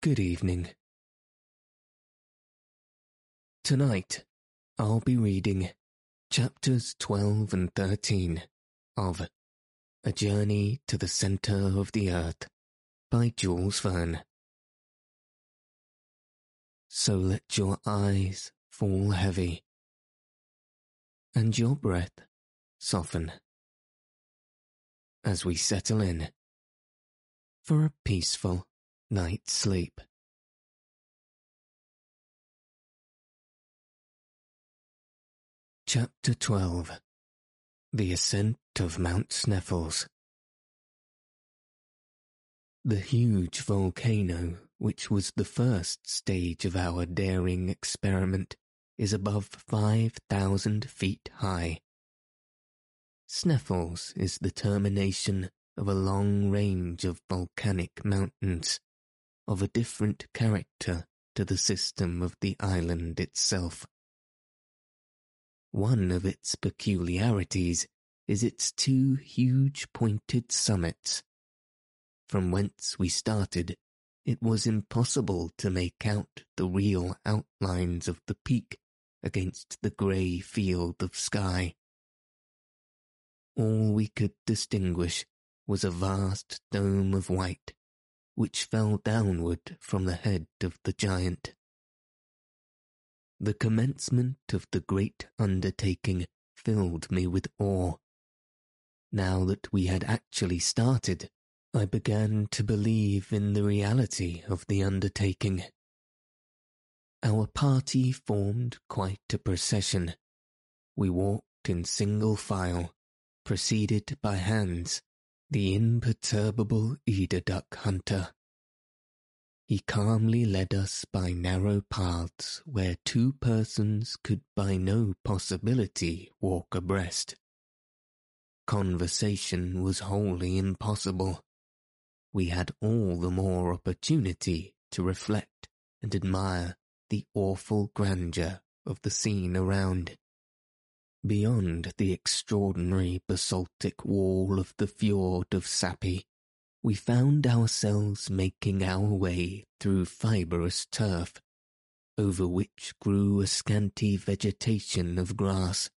Good evening. Tonight, I'll be reading chapters 12 and 13 of A Journey to the Centre of the Earth by Jules Verne. So let your eyes fall heavy and your breath soften as we settle in for a peaceful night's sleep. Chapter 12 The Ascent of Mount Sneffels The huge volcano, which was the first stage of our daring experiment, is above 5,000 feet high. Sneffels is the termination of a long range of volcanic mountains, of a different character to the system of the island itself. One of its peculiarities is its two huge pointed summits. From whence we started, it was impossible to make out the real outlines of the peak against the grey field of sky. All we could distinguish was a vast dome of white, which fell downward from the head of the giant. The commencement of the great undertaking filled me with awe. Now that we had actually started, I began to believe in the reality of the undertaking. Our party formed quite a procession. We walked in single file, preceded by Hans, the imperturbable eider duck hunter. He calmly led us by narrow paths where two persons could by no possibility walk abreast. Conversation was wholly impossible. We had all the more opportunity to reflect and admire the awful grandeur of the scene around. Beyond the extraordinary basaltic wall of the fjord of Sappi, we found ourselves making our way through fibrous turf, over which grew a scanty vegetation of grass,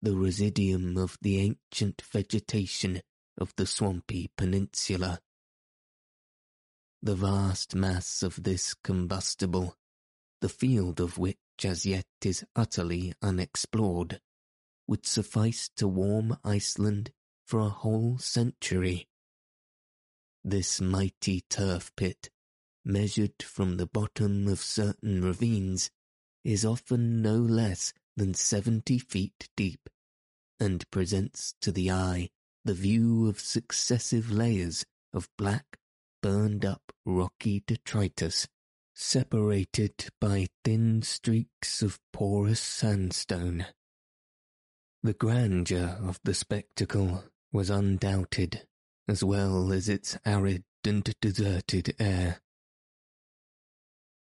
the residuum of the ancient vegetation of the swampy peninsula. The vast mass of this combustible, the field of which as yet is utterly unexplored, would suffice to warm Iceland for a whole century. This mighty turf pit, measured from the bottom of certain ravines, is often no less than seventy feet deep, and presents to the eye the view of successive layers of black, burned-up rocky detritus, separated by thin streaks of porous sandstone. The grandeur of the spectacle was undoubted, as well as its arid and deserted air.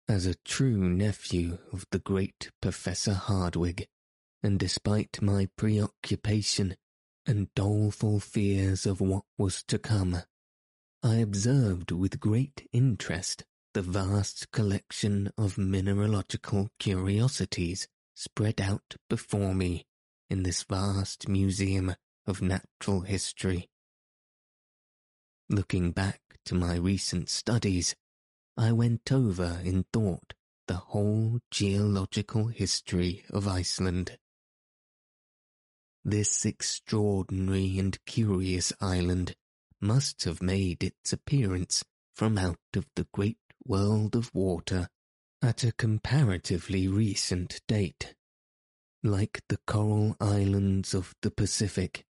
As a true nephew of the great Professor Hardwigg, and despite my preoccupation and doleful fears of what was to come, I observed with great interest the vast collection of mineralogical curiosities spread out before me in this vast museum of natural history. Looking back to my recent studies, I went over in thought the whole geological history of Iceland. This extraordinary and curious island must have made its appearance from out of the great world of water at a comparatively recent date. Like the coral islands of the Pacific,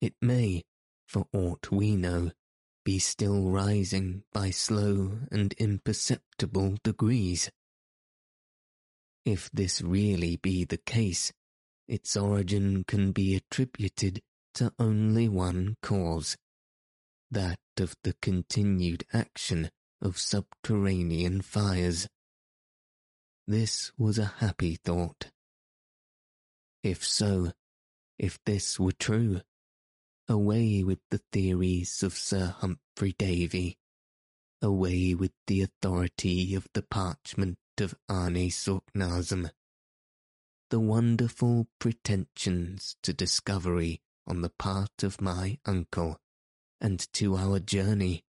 it may, for aught we know, be still rising by slow and imperceptible degrees? If this really be the case, its origin can be attributed to only one cause, that of the continued action of subterranean fires. This was a happy thought. If so, if this were true, away with the theories of Sir Humphry Davy, away with the authority of the parchment of Arne Saknussemm, the wonderful pretensions to discovery on the part of my uncle, and to our journey.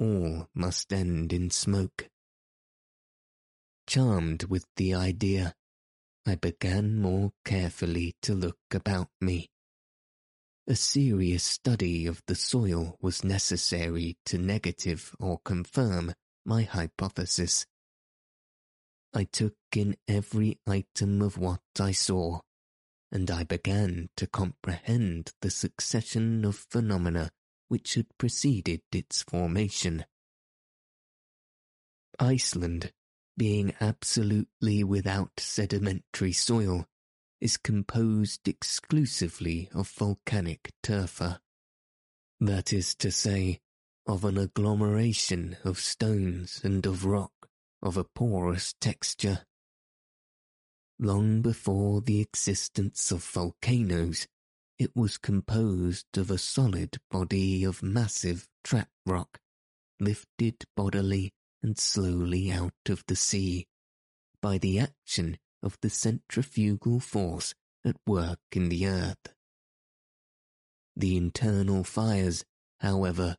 All must end in smoke. Charmed with the idea, I began more carefully to look about me. A serious study of the soil was necessary to negative or confirm my hypothesis. I took in every item of what I saw, and I began to comprehend the succession of phenomena which had preceded its formation. Iceland, being absolutely without sedimentary soil, is composed exclusively of volcanic tufa. That is to say, of an agglomeration of stones and of rock of a porous texture. Long before the existence of volcanoes, it was composed of a solid body of massive trap rock, lifted bodily and slowly out of the sea by the action of the centrifugal force at work in the earth. The internal fires, however,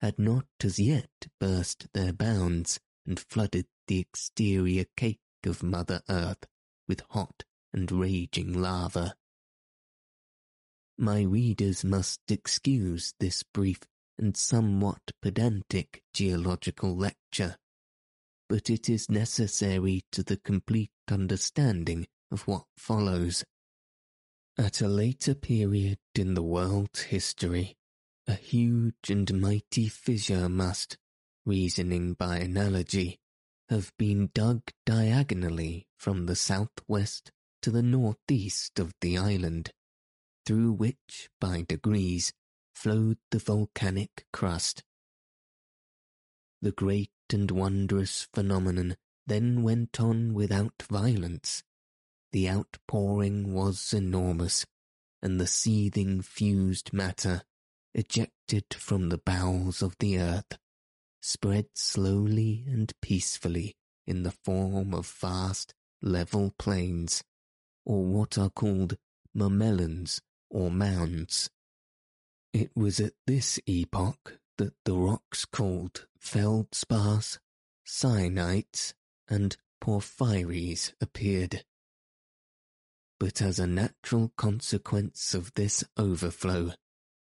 had not as yet burst their bounds and flooded the exterior cake of Mother Earth with hot and raging lava. My readers must excuse this brief and somewhat pedantic geological lecture, but it is necessary to the complete understanding of what follows. At a later period in the world's history, a huge and mighty fissure must, reasoning by analogy, have been dug diagonally from the southwest to the northeast of the island, through which, by degrees, flowed the volcanic crust. The great and wondrous phenomenon then went on without violence. The outpouring was enormous, and the seething fused matter, ejected from the bowels of the earth, spread slowly and peacefully in the form of vast, level plains, or what are called mamelons or mounds. It was at this epoch that the rocks called feldspars, syenites, and porphyries appeared. But as a natural consequence of this overflow,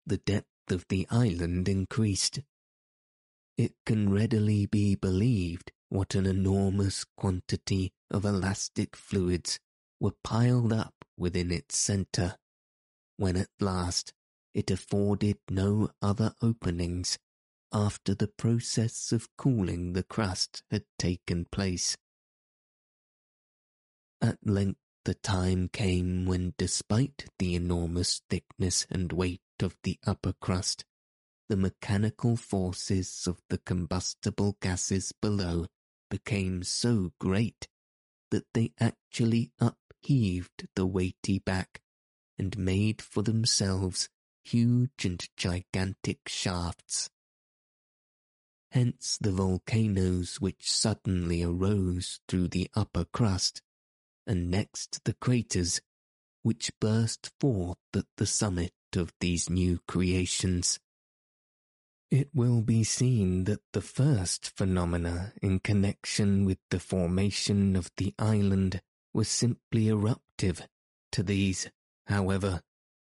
the depth of the island increased, it can readily be believed what an enormous quantity of elastic fluids were piled up within its centre, when at last it afforded no other openings after the process of cooling the crust had taken place. At length the time came when despite the enormous thickness and weight of the upper crust, the mechanical forces of the combustible gases below became so great that they actually upheaved the weighty back and made for themselves huge and gigantic shafts. Hence the volcanoes which suddenly arose through the upper crust, and next the craters which burst forth at the summit of these new creations. It will be seen that the first phenomena in connection with the formation of the island was simply eruptive. To these, however,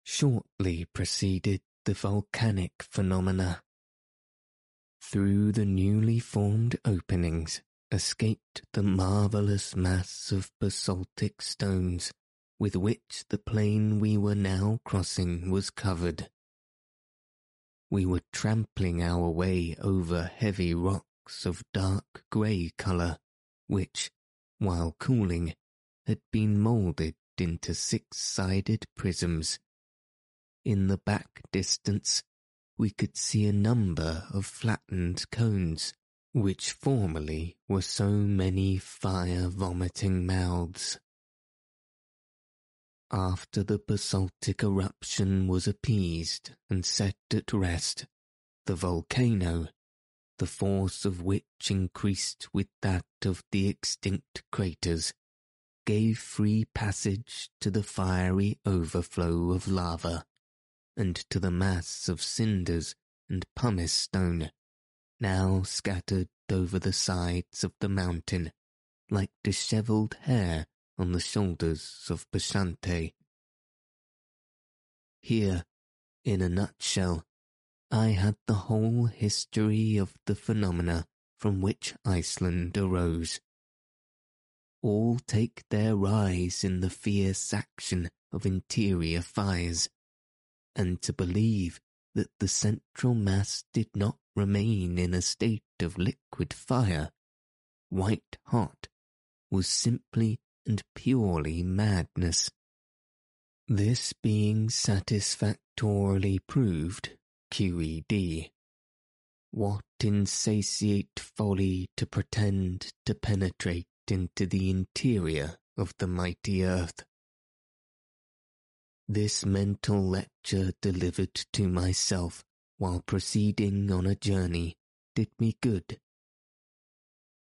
shortly preceded the volcanic phenomena. Through the newly formed openings escaped the marvellous mass of basaltic stones with which the plain we were now crossing was covered. we were trampling our way over heavy rocks of dark grey colour, which, while cooling, had been moulded into six-sided prisms. In the back distance, we could see a number of flattened cones, which formerly were so many fire-vomiting mouths. After the basaltic eruption was appeased and set at rest, the volcano, the force of which increased with that of the extinct craters, gave free passage to the fiery overflow of lava, and to the mass of cinders and pumice stone, now scattered over the sides of the mountain, like dishevelled hair on the shoulders of Bacchante. Here, in a nutshell, I had the whole history of the phenomena from which Iceland arose. All take their rise in the fierce action of interior fires, and to believe that the central mass did not remain in a state of liquid fire, white hot, was simply and purely madness. This being satisfactorily proved, QED, what insatiate folly to pretend to penetrate into the interior of the mighty earth. This mental lecture delivered to myself while proceeding on a journey did me good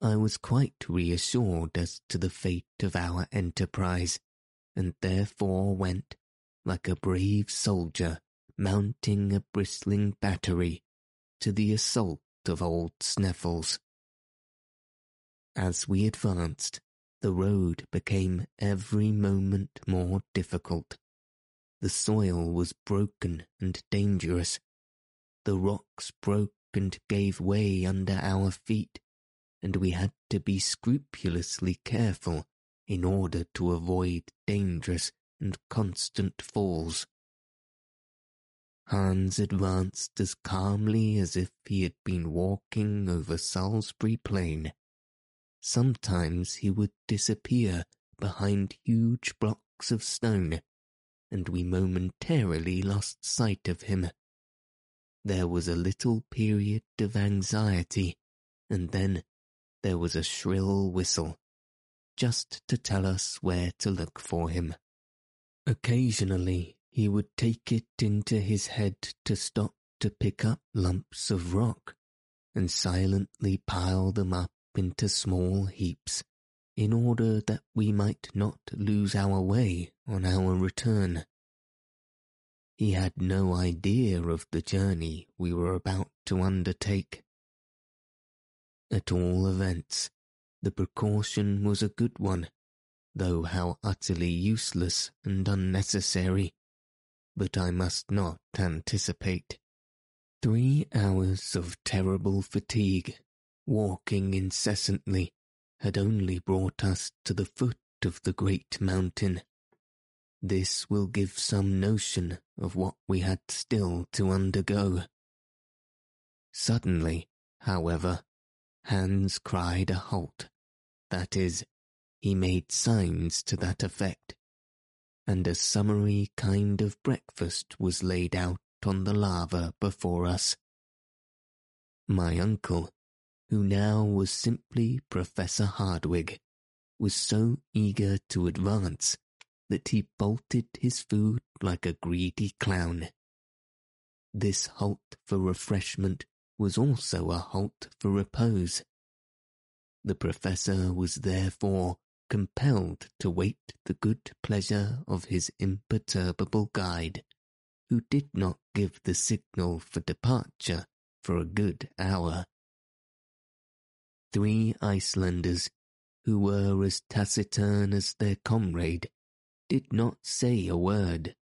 I was quite reassured as to the fate of our enterprise, and therefore went, like a brave soldier mounting a bristling battery, to the assault of old Sneffels. As we advanced, the road became every moment more difficult. The soil was broken and dangerous. The rocks broke and gave way under our feet and we had to be scrupulously careful in order to avoid dangerous and constant falls. Hans advanced as calmly as if he had been walking over Salisbury Plain. Sometimes he would disappear behind huge blocks of stone, and we momentarily lost sight of him. There was a little period of anxiety, and then there was a shrill whistle, just to tell us where to look for him. Occasionally he would take it into his head to stop to pick up lumps of rock and silently pile them up into small heaps in order that we might not lose our way on our return. He had no idea of the journey we were about to undertake, at all events, the precaution was a good one, though how utterly useless and unnecessary. But I must not anticipate. Three hours of terrible fatigue, walking incessantly, had only brought us to the foot of the great mountain. This will give some notion of what we had still to undergo. Suddenly, however, Hans cried a halt. That is, he made signs to that effect, and a summary kind of breakfast was laid out on the lava before us. My uncle, who now was simply Professor Hardwigg, was so eager to advance that he bolted his food like a greedy clown. This halt for refreshment was also a halt for repose. The professor was therefore compelled to wait the good pleasure of his imperturbable guide, who did not give the signal for departure for a good hour. Three Icelanders, who were as taciturn as their comrade, did not say a word,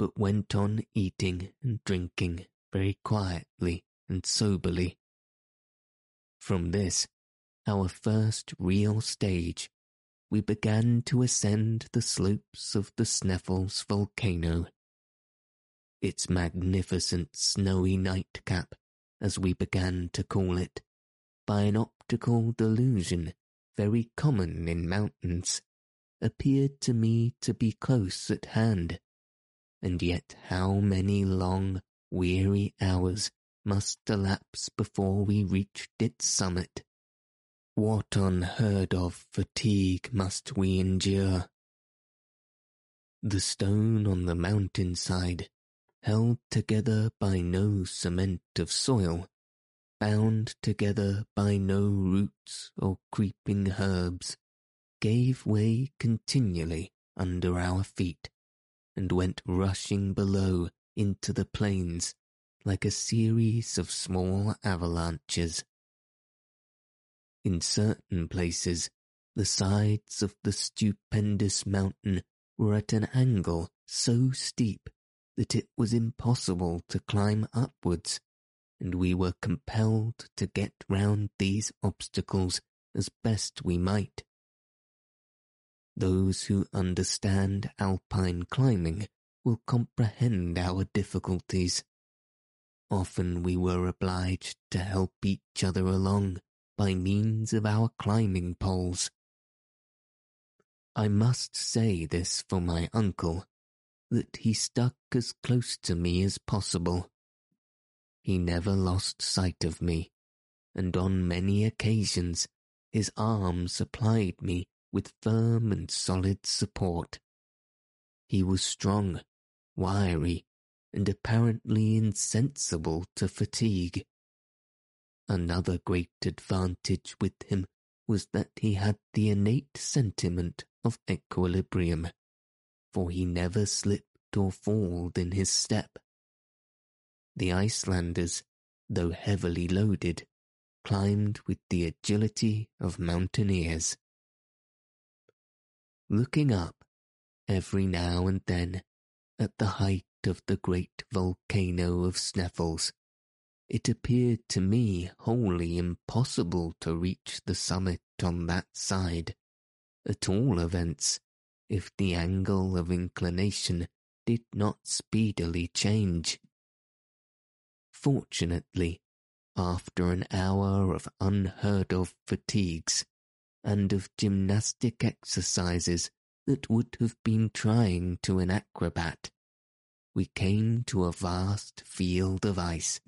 but went on eating and drinking very quietly and soberly. From this, our first real stage, we began to ascend the slopes of the Sneffels volcano. its magnificent snowy nightcap, as we began to call it, by an optical delusion very common in mountains, appeared to me to be close at hand, and yet how many long, weary hours must elapse before we reached its summit. What unheard of fatigue must we endure? The stone on the mountainside, held together by no cement of soil, bound together by no roots or creeping herbs, gave way continually under our feet, and went rushing below into the plains like a series of small avalanches. In certain places, the sides of the stupendous mountain were at an angle so steep that it was impossible to climb upwards, and we were compelled to get round these obstacles as best we might. Those who understand alpine climbing will comprehend our difficulties. Often we were obliged to help each other along by means of our climbing poles. I must say this for my uncle, that he stuck as close to me as possible. He never lost sight of me, and on many occasions his arm supplied me with firm and solid support. He was strong, wiry, and apparently insensible to fatigue. Another great advantage with him was that he had the innate sentiment of equilibrium, for he never slipped or falled in his step. The Icelanders, though heavily loaded, climbed with the agility of mountaineers. Looking up, every now and then, at the height of the great volcano of Sneffels, it appeared to me wholly impossible to reach the summit on that side, at all events, if the angle of inclination did not speedily change. Fortunately, after an hour of unheard of fatigues, and of gymnastic exercises that would have been trying to an acrobat, we came to a vast field of ice,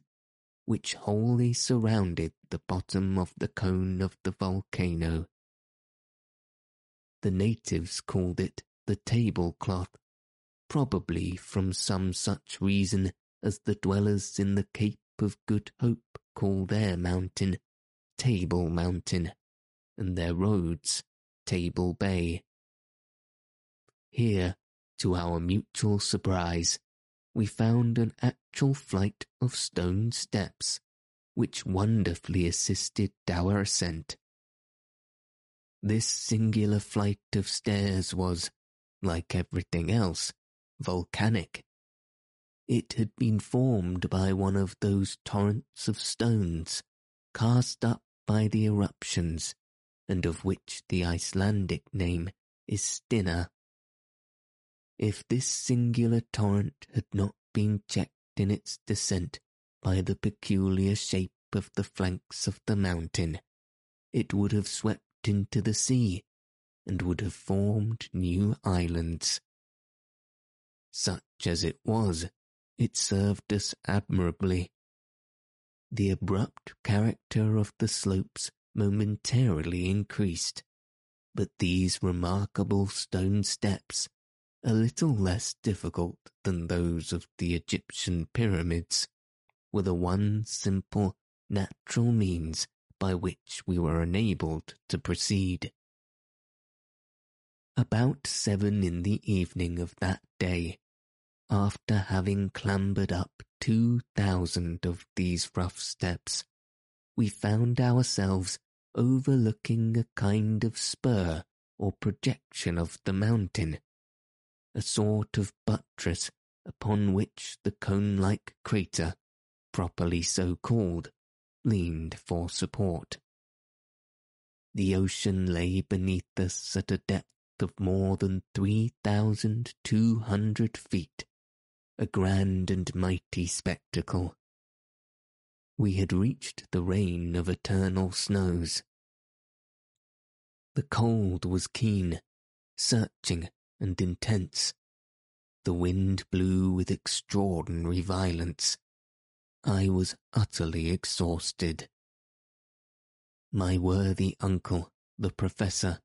which wholly surrounded the bottom of the cone of the volcano. The natives called it the tablecloth, probably from some such reason as the dwellers in the Cape of Good Hope call their mountain Table Mountain and their roads Table Bay. Here, to our mutual surprise, we found an actual flight of stone steps, which wonderfully assisted our ascent. This singular flight of stairs was, like everything else, volcanic. It had been formed by one of those torrents of stones cast up by the eruptions and of which the Icelandic name is Stinna. If this singular torrent had not been checked in its descent by the peculiar shape of the flanks of the mountain, it would have swept into the sea and would have formed new islands. Such as it was, it served us admirably. The abrupt character of the slopes momentarily increased, but these remarkable stone steps, a little less difficult than those of the Egyptian pyramids, were the one simple, natural means by which we were enabled to proceed. About seven in the evening of that day, after having clambered up two thousand of these rough steps, we found ourselves overlooking a kind of spur or projection of the mountain, a sort of buttress upon which the cone-like crater, properly so called, leaned for support. The ocean lay beneath us at a depth of more than three thousand two hundred feet, a grand and mighty spectacle. We had reached the reign of eternal snows. The cold was keen, searching, and intense. The wind blew with extraordinary violence. I was utterly exhausted. My worthy uncle, the professor,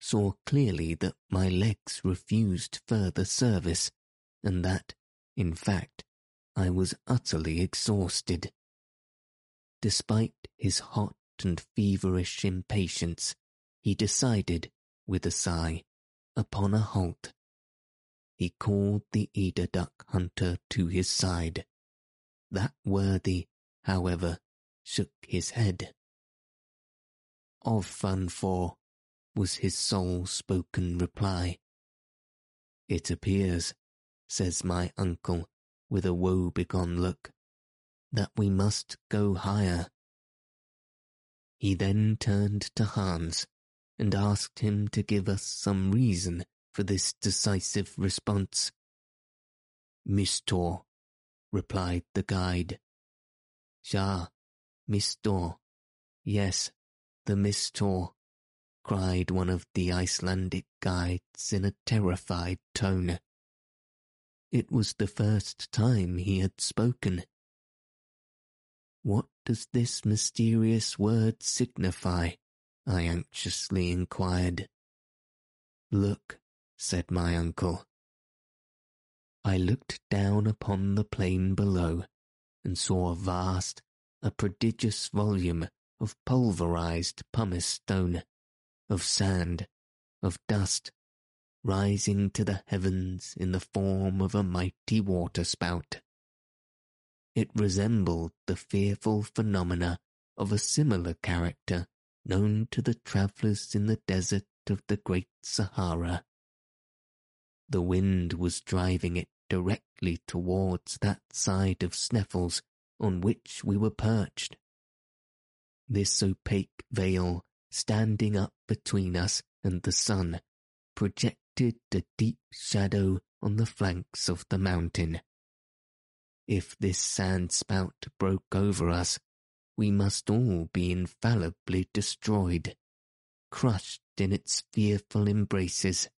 saw clearly that my legs refused further service, and that, in fact, I was utterly exhausted. Despite his hot and feverish impatience, he decided, with a sigh, upon a halt. He called the eider duck hunter to his side. That worthy, however, shook his head. Ofvanför, was his sole spoken reply. It appears, says my uncle, with a woebegone look, that we must go higher. He then turned to Hans and asked him to give us some reason for this decisive response. Mistour, replied the guide. Ja, Mistour. Yes, the Mistour, cried one of the Icelandic guides in a terrified tone. It was the first time he had spoken. What does this mysterious word signify? I anxiously inquired. Look, said my uncle. I looked down upon the plain below and saw a vast, a prodigious volume of pulverized pumice stone, of sand, of dust, rising to the heavens in the form of a mighty waterspout. It resembled the fearful phenomena of a similar character known to the travellers in the desert of the Great Sahara. The wind was driving it directly towards that side of Sneffels on which we were perched. This opaque veil standing up between us and the sun projected a deep shadow on the flanks of the mountain. If this sand spout broke over us, we must all be infallibly destroyed, crushed in its fearful embraces.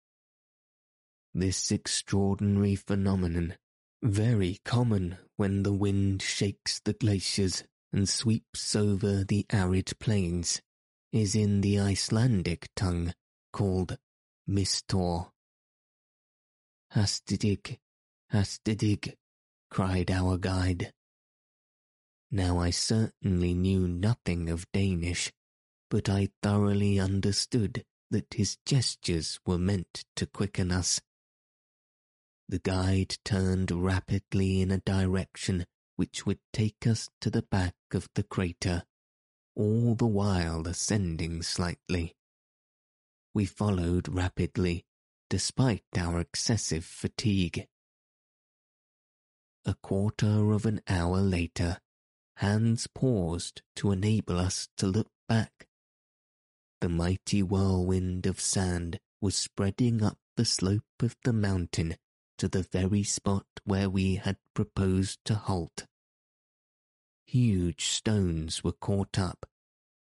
This extraordinary phenomenon, very common when the wind shakes the glaciers and sweeps over the arid plains, is in the Icelandic tongue called mistour. Hastidig, hastidig, cried our guide. Now I certainly knew nothing of Danish, but I thoroughly understood that his gestures were meant to quicken us. The guide turned rapidly in a direction which would take us to the back of the crater, all the while ascending slightly. We followed rapidly, despite our excessive fatigue. A quarter of an hour later, Hans paused to enable us to look back. The mighty whirlwind of sand was spreading up the slope of the mountain to the very spot where we had proposed to halt. Huge stones were caught up,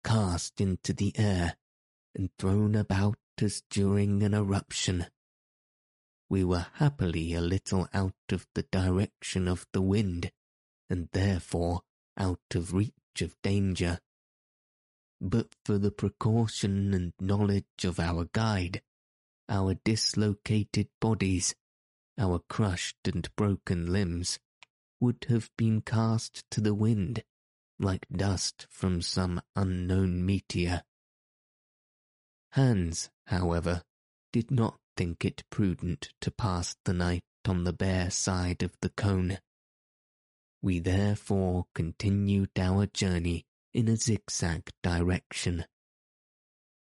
cast into the air, and thrown about as during an eruption. We were happily a little out of the direction of the wind, and therefore out of reach of danger. But for the precaution and knowledge of our guide, our dislocated bodies, our crushed and broken limbs, would have been cast to the wind like dust from some unknown meteor. Hans, however, did not think it prudent to pass the night on the bare side of the cone. We therefore continued our journey in a zigzag direction.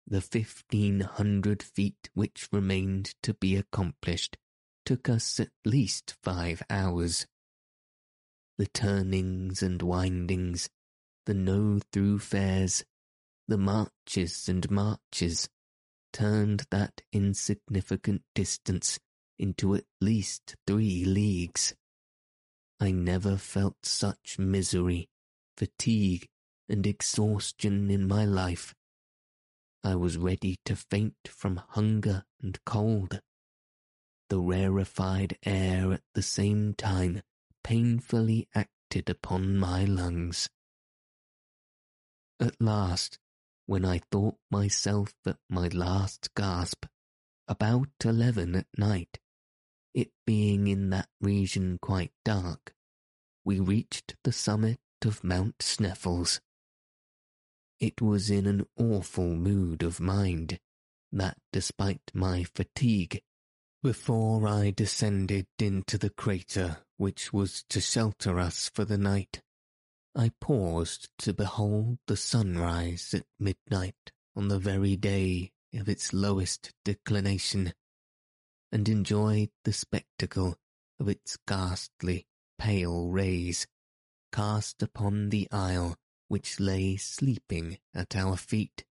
The fifteen hundred feet which remained to be accomplished took us at least five hours. The turnings and windings, the no through fares, the marches and marches, turned that insignificant distance into at least three leagues. I never felt such misery, fatigue, and exhaustion in my life. I was ready to faint from hunger and cold. The rarefied air at the same time painfully acted upon my lungs. At last, when I thought myself at my last gasp, about eleven at night, it being in that region quite dark, we reached the summit of Mount Sneffels. It was in an awful mood of mind that, despite my fatigue, before I descended into the crater which was to shelter us for the night, I paused to behold the sunrise at midnight on the very day of its lowest declination, and enjoyed the spectacle of its ghastly, pale rays cast upon the isle which lay sleeping at our feet.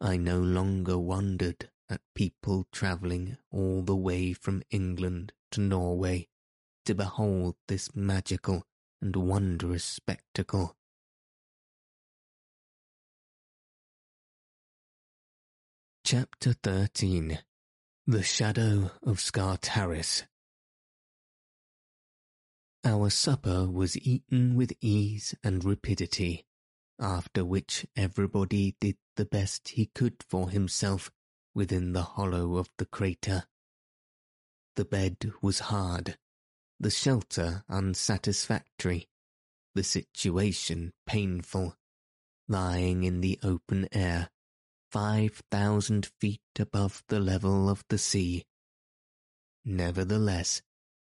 I no longer wondered at people travelling all the way from England to Norway to behold this magical and wondrous spectacle. Chapter 13 The Shadow of Scartaris our supper was eaten with ease and rapidity, after which everybody did the best he could for himself within the hollow of the crater. The bed was hard, the shelter unsatisfactory, the situation painful, lying in the open air, five thousand feet above the level of the sea. Nevertheless,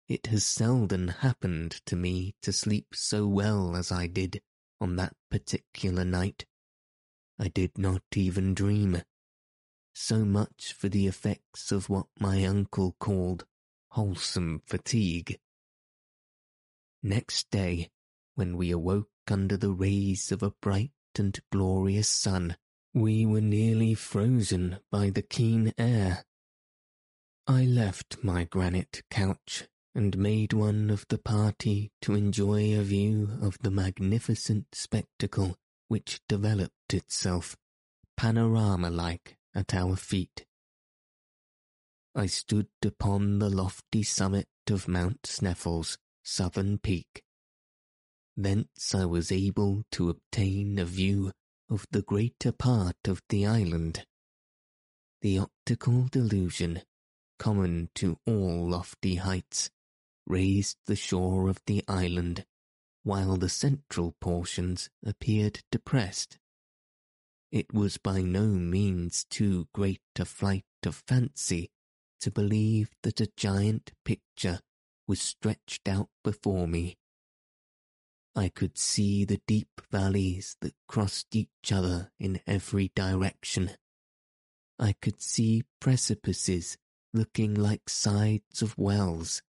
it has seldom happened to me to sleep so well as I did on that particular night. I did not even dream. So much for the effects of what my uncle called wholesome fatigue. Next day, when we awoke under the rays of a bright and glorious sun, we were nearly frozen by the keen air. I left my granite couch and made one of the party to enjoy a view of the magnificent spectacle which developed itself, panorama-like, at our feet. I stood upon the lofty summit of Mount Sneffels' southern peak. Thence I was able to obtain a view of the greater part of the island. The optical delusion, common to all lofty heights, raised the shore of the island, while the central portions appeared depressed. It was by no means too great a flight of fancy to believe that a giant picture was stretched out before me. I could see the deep valleys that crossed each other in every direction. I could see precipices looking like sides of wells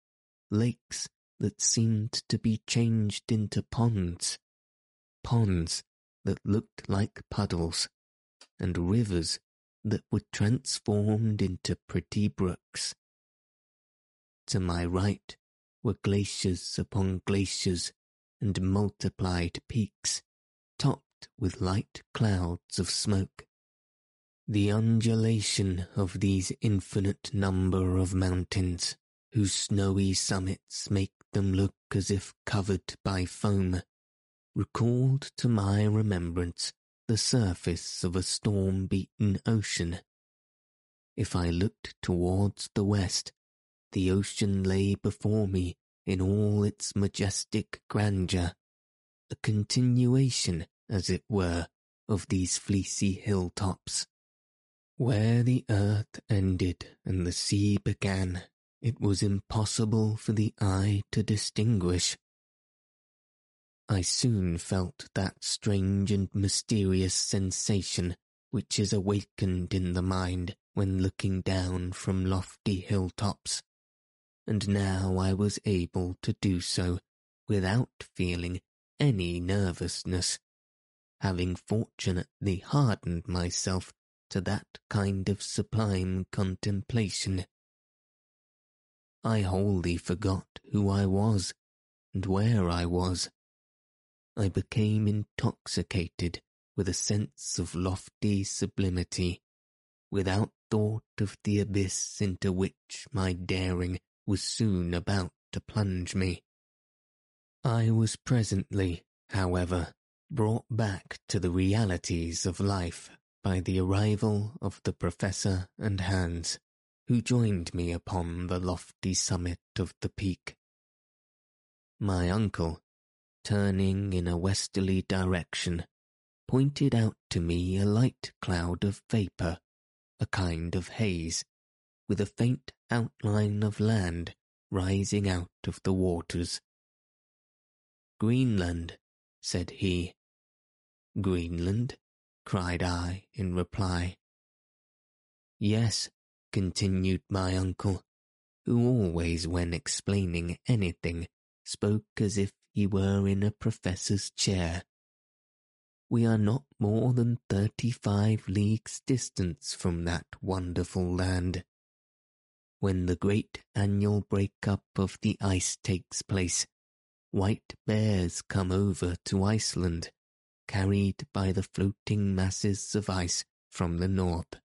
lakes that seemed to be changed into ponds, ponds that looked like puddles, and rivers that were transformed into pretty brooks. To my right were glaciers upon glaciers and multiplied peaks, topped with light clouds of smoke. The undulation of these infinite number of mountains whose snowy summits make them look as if covered by foam, recalled to my remembrance the surface of a storm-beaten ocean. If I looked towards the west, the ocean lay before me in all its majestic grandeur, a continuation, as it were, of these fleecy hilltops. Where the earth ended and the sea began, it was impossible for the eye to distinguish. I soon felt that strange and mysterious sensation which is awakened in the mind when looking down from lofty hilltops, and now I was able to do so without feeling any nervousness, having fortunately hardened myself to that kind of sublime contemplation I wholly forgot who I was and where I was. I became intoxicated with a sense of lofty sublimity, without thought of the abyss into which my daring was soon about to plunge me. I was presently, however, brought back to the realities of life by the arrival of the Professor and Hans, who joined me upon the lofty summit of the peak. My uncle, turning in a westerly direction, pointed out to me a light cloud of vapour, a kind of haze, with a faint outline of land rising out of the waters. Greenland, said he. Greenland? cried I in reply. Yes, continued my uncle, who always when explaining anything spoke as if he were in a professor's chair. We are not more than thirty-five leagues distance from that wonderful land. When the great annual break-up of the ice takes place, white bears come over to Iceland, carried by the floating masses of ice from the north.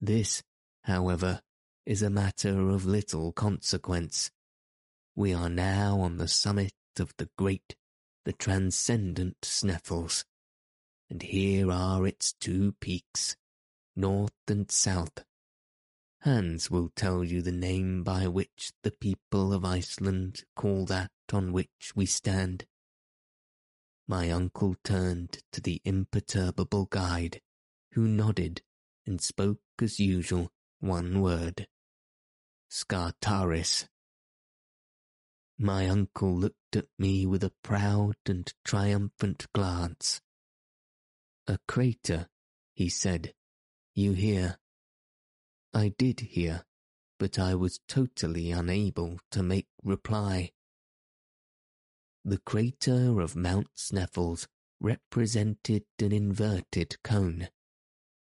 This, however, is a matter of little consequence. We are now on the summit of the great, the transcendent Sneffels, and here are its two peaks, north and south. Hans will tell you the name by which the people of Iceland call that on which we stand. My uncle turned to the imperturbable guide, who nodded and spoke as usual one word. Scartaris. My uncle looked at me with a proud and triumphant glance. A crater, he said. You hear? I did hear, but I was totally unable to make reply. The crater of Mount Sneffels represented an inverted cone,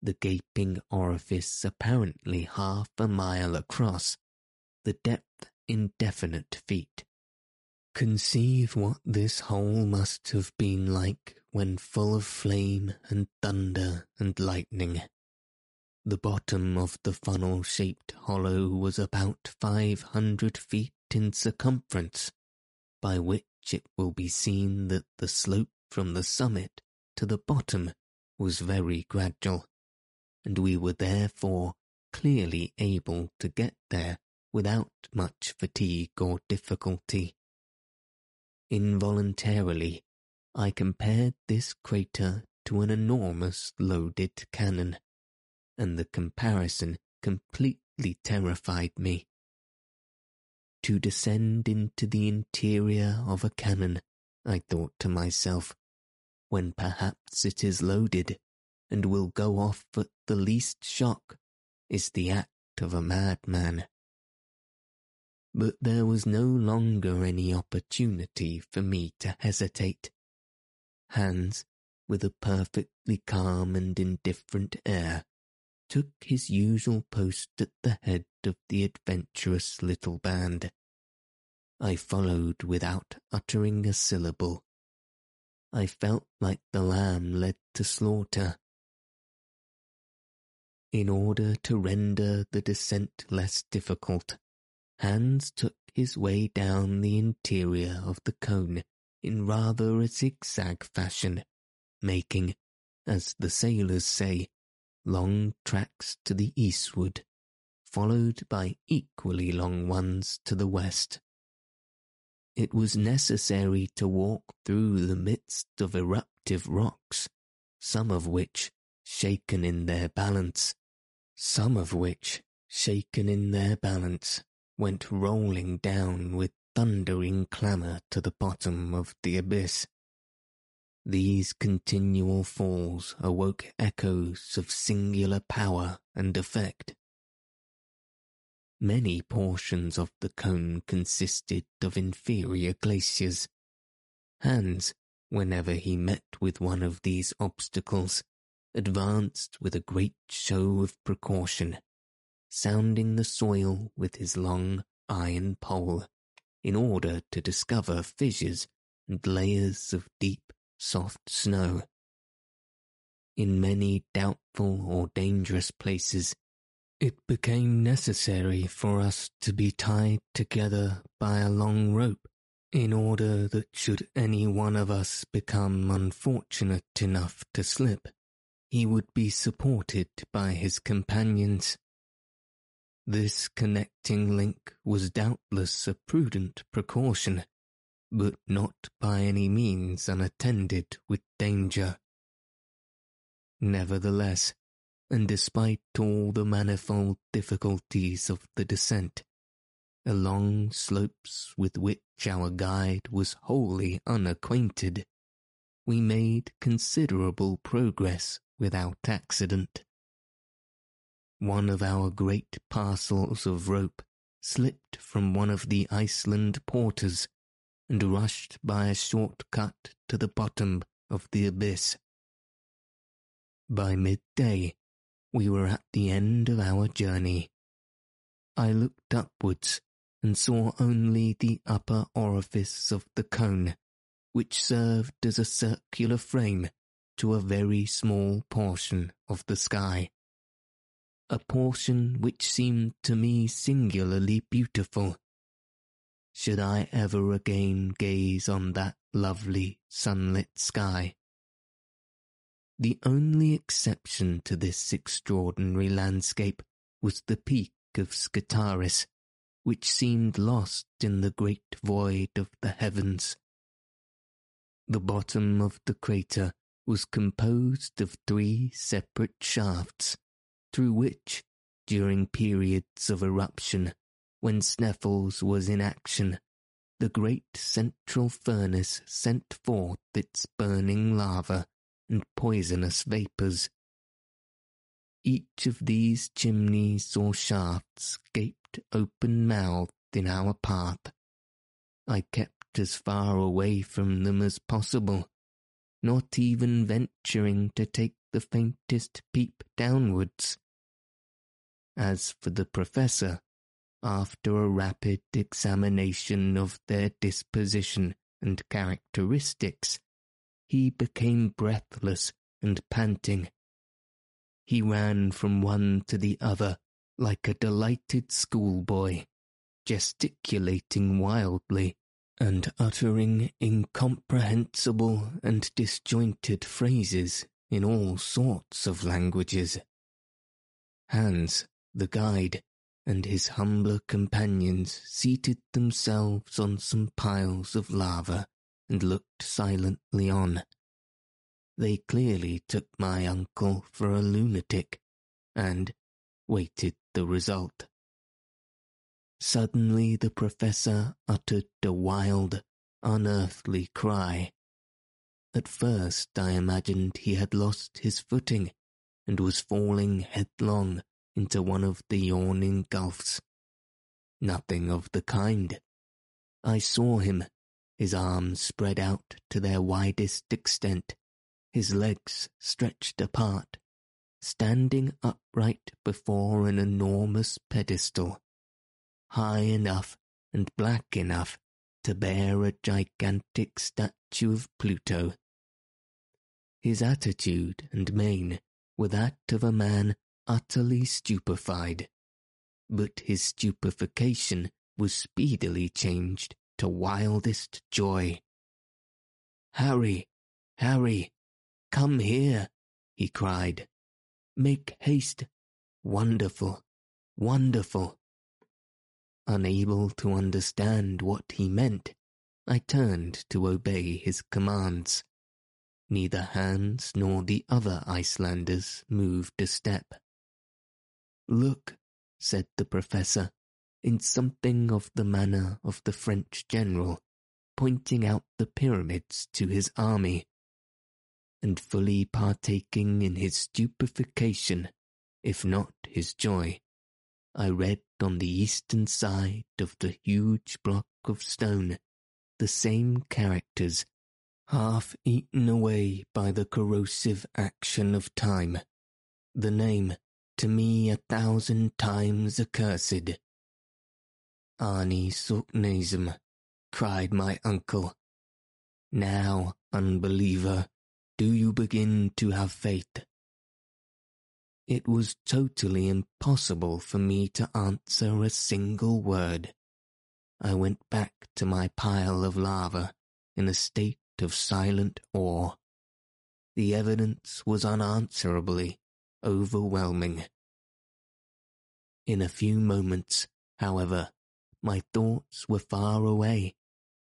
the gaping orifice apparently half a mile across, the depth indefinite feet. Conceive what this hole must have been like when full of flame and thunder and lightning. The bottom of the funnel-shaped hollow was about five hundred feet in circumference, by which it will be seen that the slope from the summit to the bottom was very gradual, and we were therefore clearly able to get there without much fatigue or difficulty. Involuntarily, I compared this crater to an enormous loaded cannon, and the comparison completely terrified me. To descend into the interior of a cannon, I thought to myself, when perhaps it is loaded and will go off at the least shock, is the act of a madman. But there was no longer any opportunity for me to hesitate. Hans, with a perfectly calm and indifferent air, took his usual post at the head of the adventurous little band. I followed without uttering a syllable. I felt like the lamb led to slaughter. In order to render the descent less difficult, Hans took his way down the interior of the cone in rather a zigzag fashion, making, as the sailors say, long tracks to the eastward, followed by equally long ones to the west. It was necessary to walk through the midst of eruptive rocks, some of which, shaken in their balance, some of which, shaken in their balance, went rolling down with thundering clamour to the bottom of the abyss. These continual falls awoke echoes of singular power and effect. Many portions of the cone consisted of inferior glaciers. Hans, whenever he met with one of these obstacles, advanced with a great show of precaution sounding the soil with his long, iron pole in order to discover fissures and layers of deep, soft snow. In many doubtful or dangerous places, it became necessary for us to be tied together by a long rope in order that should any one of us become unfortunate enough to slip, he would be supported by his companions. This connecting link was doubtless a prudent precaution, but not by any means unattended with danger. Nevertheless, and despite all the manifold difficulties of the descent, along slopes with which our guide was wholly unacquainted, we made considerable progress without accident. One of our great parcels of rope slipped from one of the Iceland porters and rushed by a short cut to the bottom of the abyss. By midday, we were at the end of our journey. I looked upwards and saw only the upper orifice of the cone, which served as a circular frame to a very small portion of the sky. A portion which seemed to me singularly beautiful. Should I ever again gaze on that lovely sunlit sky? The only exception to this extraordinary landscape was the peak of Scartaris, which seemed lost in the great void of the heavens. The bottom of the crater was composed of three separate shafts, through which, during periods of eruption, when Sneffels was in action, the great central furnace sent forth its burning lava and poisonous vapours. Each of these chimneys or shafts gaped open-mouthed in our path. I kept as far away from them as possible, not even venturing to take the faintest peep downwards. As for the professor, after a rapid examination of their disposition and characteristics, he became breathless and panting. He ran from one to the other like a delighted schoolboy, gesticulating wildly and uttering incomprehensible and disjointed phrases in all sorts of languages. Hans, the guide, and his humbler companions seated themselves on some piles of lava and looked silently on. They clearly took my uncle for a lunatic, and, waited the result. Suddenly the professor uttered a wild, unearthly cry. At first I imagined he had lost his footing and was falling headlong into one of the yawning gulfs. Nothing of the kind. I saw him, his arms spread out to their widest extent, his legs stretched apart, standing upright before an enormous pedestal, high enough and black enough to bear a gigantic statue of Pluto. His attitude and mien were that of a man utterly stupefied, but his stupefaction was speedily changed to wildest joy. Harry, Harry, come here, he cried. Make haste. Wonderful, wonderful. Unable to understand what he meant, I turned to obey his commands. Neither Hans nor the other Icelanders moved a step. Look, said the professor, in something of the manner of the French general, pointing out the pyramids to his army and fully partaking in his stupefaction, if not his joy, I read on the eastern side of the huge block of stone the same characters, half eaten away by the corrosive action of time, the name, to me a thousand times accursed. Arne Saknussemm, cried my uncle. Now, unbeliever, do you begin to have faith? It was totally impossible for me to answer a single word. I went back to my pile of lava in a state of silent awe. The evidence was unanswerably overwhelming. In a few moments, however, my thoughts were far away,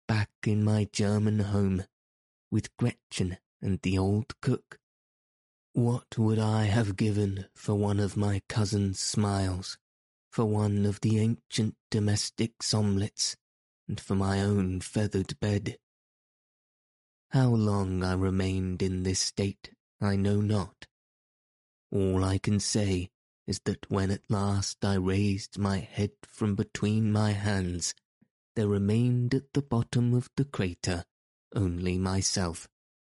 back in my German home, with Gretchen and the old cook. What would I have given for one of my cousin's smiles, for one of the ancient domestic omelets, and for my own feathered bed? How long I remained in this state I know not. All I can say is that when at last I raised my head from between my hands, there remained at the bottom of the crater only myself,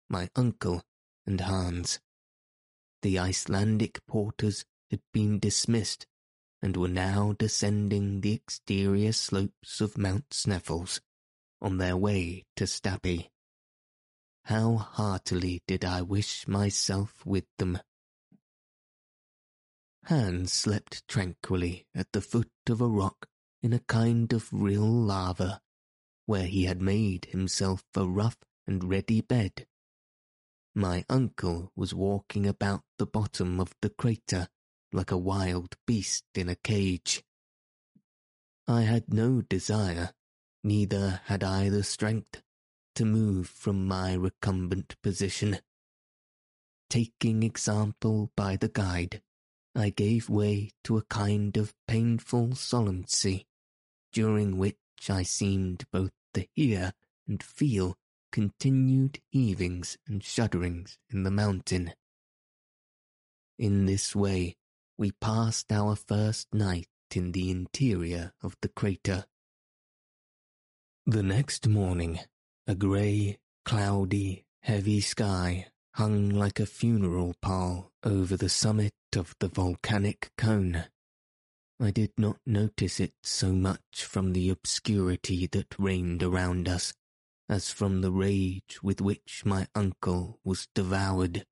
my uncle, and Hans. The Icelandic porters had been dismissed and were now descending the exterior slopes of Mount Sneffels on their way to Stapi. How heartily did I wish myself with them. Hans slept tranquilly at the foot of a rock in a kind of real lava, where he had made himself a rough and ready bed. My uncle was walking about the bottom of the crater like a wild beast in a cage. I had no desire, neither had I the strength, to move from my recumbent position. Taking example by the guide, I gave way to a kind of painful solemnity, during which I seemed both to hear and feel continued heavings and shudderings in the mountain. In this way, we passed our first night in the interior of the crater. The next morning, a grey, cloudy, heavy sky hung like a funeral pall over the summit of the volcanic cone. I did not notice it so much from the obscurity that reigned around us as from the rage with which my uncle was devoured.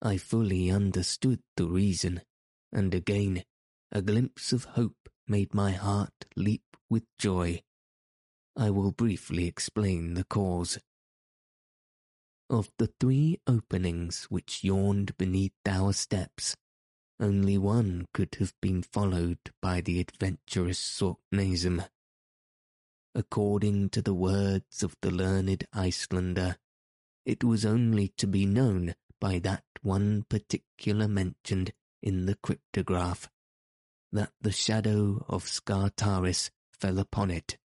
I fully understood the reason, and again a glimpse of hope made my heart leap with joy. I will briefly explain the cause. Of the three openings which yawned beneath our steps, only one could have been followed by the adventurous Saknussemm. According to the words of the learned Icelander, it was only to be known by that one particular mentioned in the cryptograph, that the shadow of Scartaris fell upon it,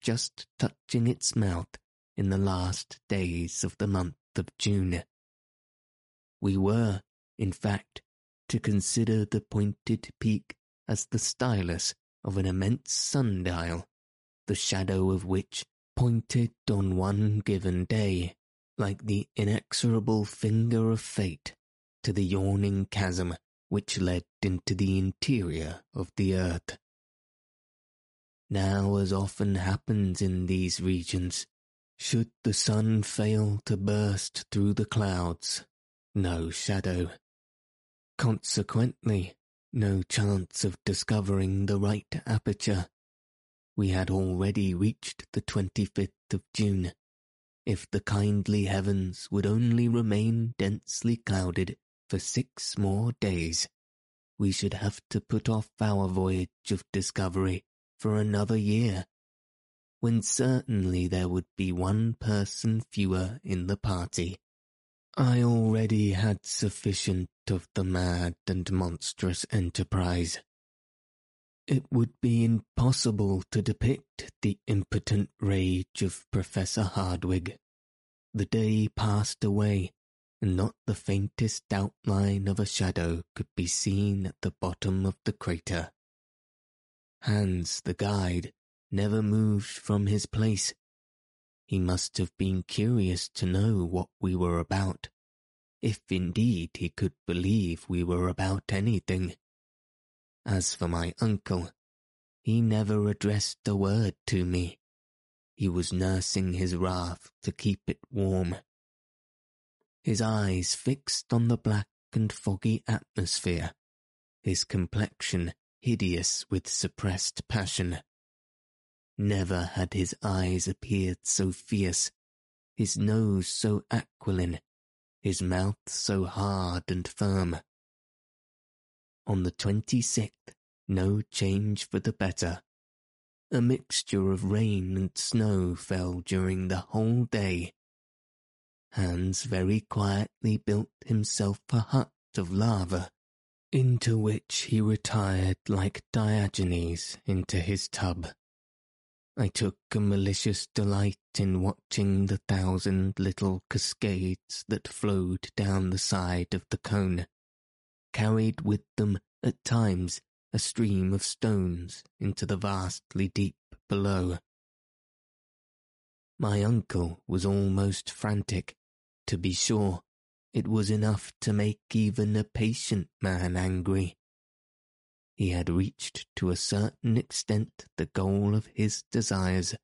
just touching its mouth in the last days of the month of June. We were, in fact, to consider the pointed peak as the stylus of an immense sundial, the shadow of which pointed on one given day, like the inexorable finger of fate, to the yawning chasm which led into the interior of the earth. Now, as often happens in these regions, should the sun fail to burst through the clouds, no shadow. Consequently, no chance of discovering the right aperture. We had already reached the 25th of June. If the kindly heavens would only remain densely clouded for six more days, we should have to put off our voyage of discovery for another year when certainly there would be one person fewer in the party. I already had sufficient of the mad and monstrous enterprise. It would be impossible to depict the impotent rage of Professor Hardwigg. The day passed away, and not the faintest outline of a shadow could be seen at the bottom of the crater. Hans, the guide, never moved from his place. He must have been curious to know what we were about, if indeed he could believe we were about anything. As for my uncle, he never addressed a word to me. He was nursing his wrath to keep it warm. His eyes fixed on the black and foggy atmosphere, his complexion hideous with suppressed passion. Never had his eyes appeared so fierce, his nose so aquiline, his mouth so hard and firm. On the twenty-sixth, no change for the better. A mixture of rain and snow fell during the whole day. Hans very quietly built himself a hut of lava, into which he retired like Diogenes into his tub. I took a malicious delight in watching the thousand little cascades that flowed down the side of the cone, carried with them at times a stream of stones into the vastly deep below. My uncle was almost frantic. To be sure, it was enough to make even a patient man angry. He had reached to a certain extent the goal of his desires,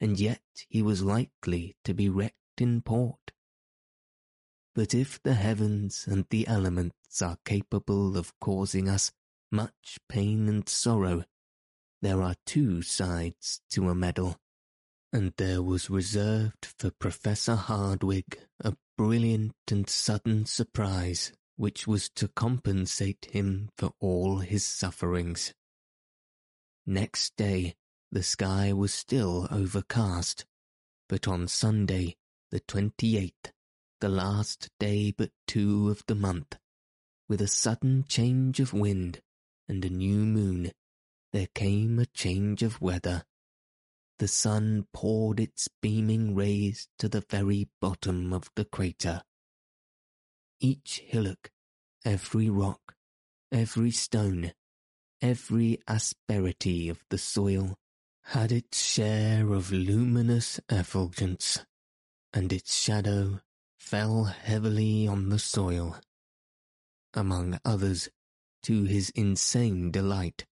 and yet he was likely to be wrecked in port. But if the heavens and the elements are capable of causing us much pain and sorrow, there are two sides to a medal, and there was reserved for Professor Hardwigg a brilliant and sudden surprise which was to compensate him for all his sufferings. Next day the sky was still overcast, but on Sunday, the twenty-eighth, the last day but two of the month, with a sudden change of wind and a new moon, there came a change of weather. The sun poured its beaming rays to the very bottom of the crater, each hillock, every rock, every stone, every asperity of the soil had its share of luminous effulgence, and its shadow fell heavily on the soil. Among others, to his insane delight,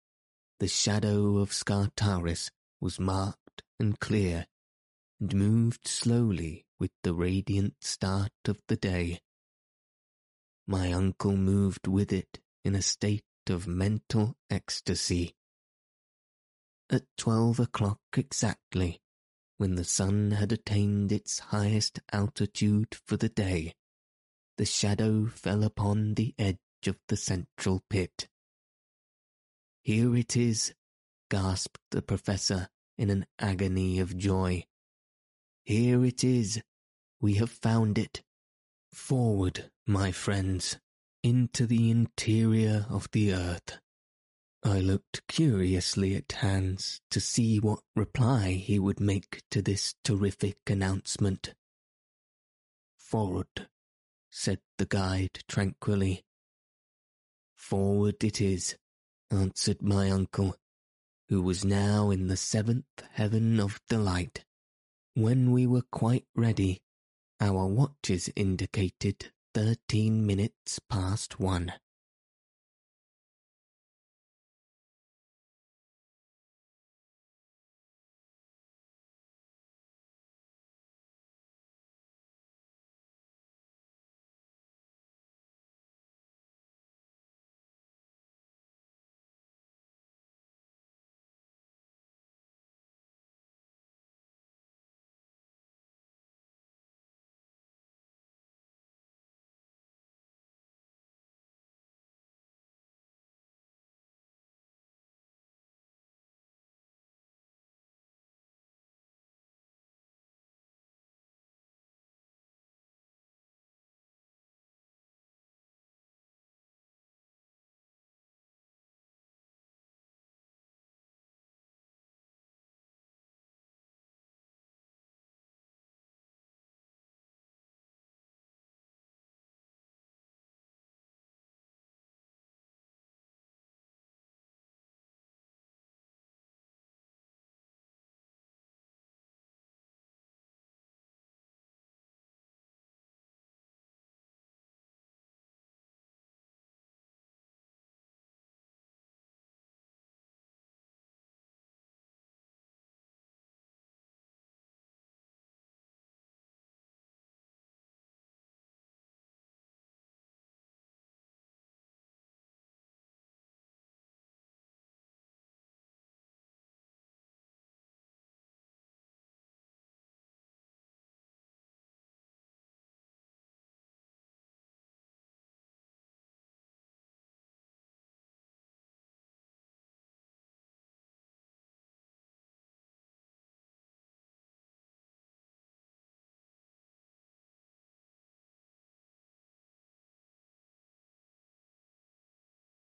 the shadow of Scartaris was marked and clear, and moved slowly with the radiant start of the day. My uncle moved with it in a state of mental ecstasy. At twelve o'clock exactly, when the sun had attained its highest altitude for the day, the shadow fell upon the edge of the central pit. Here it is, gasped the professor in an agony of joy. Here it is, we have found it. Forward, my friends, into the interior of the earth. I looked curiously at Hans to see what reply he would make to this terrific announcement. Forward, said the guide tranquilly. Forward it is, answered my uncle, who was now in the seventh heaven of delight. When we were quite ready, our watches indicated thirteen minutes past one.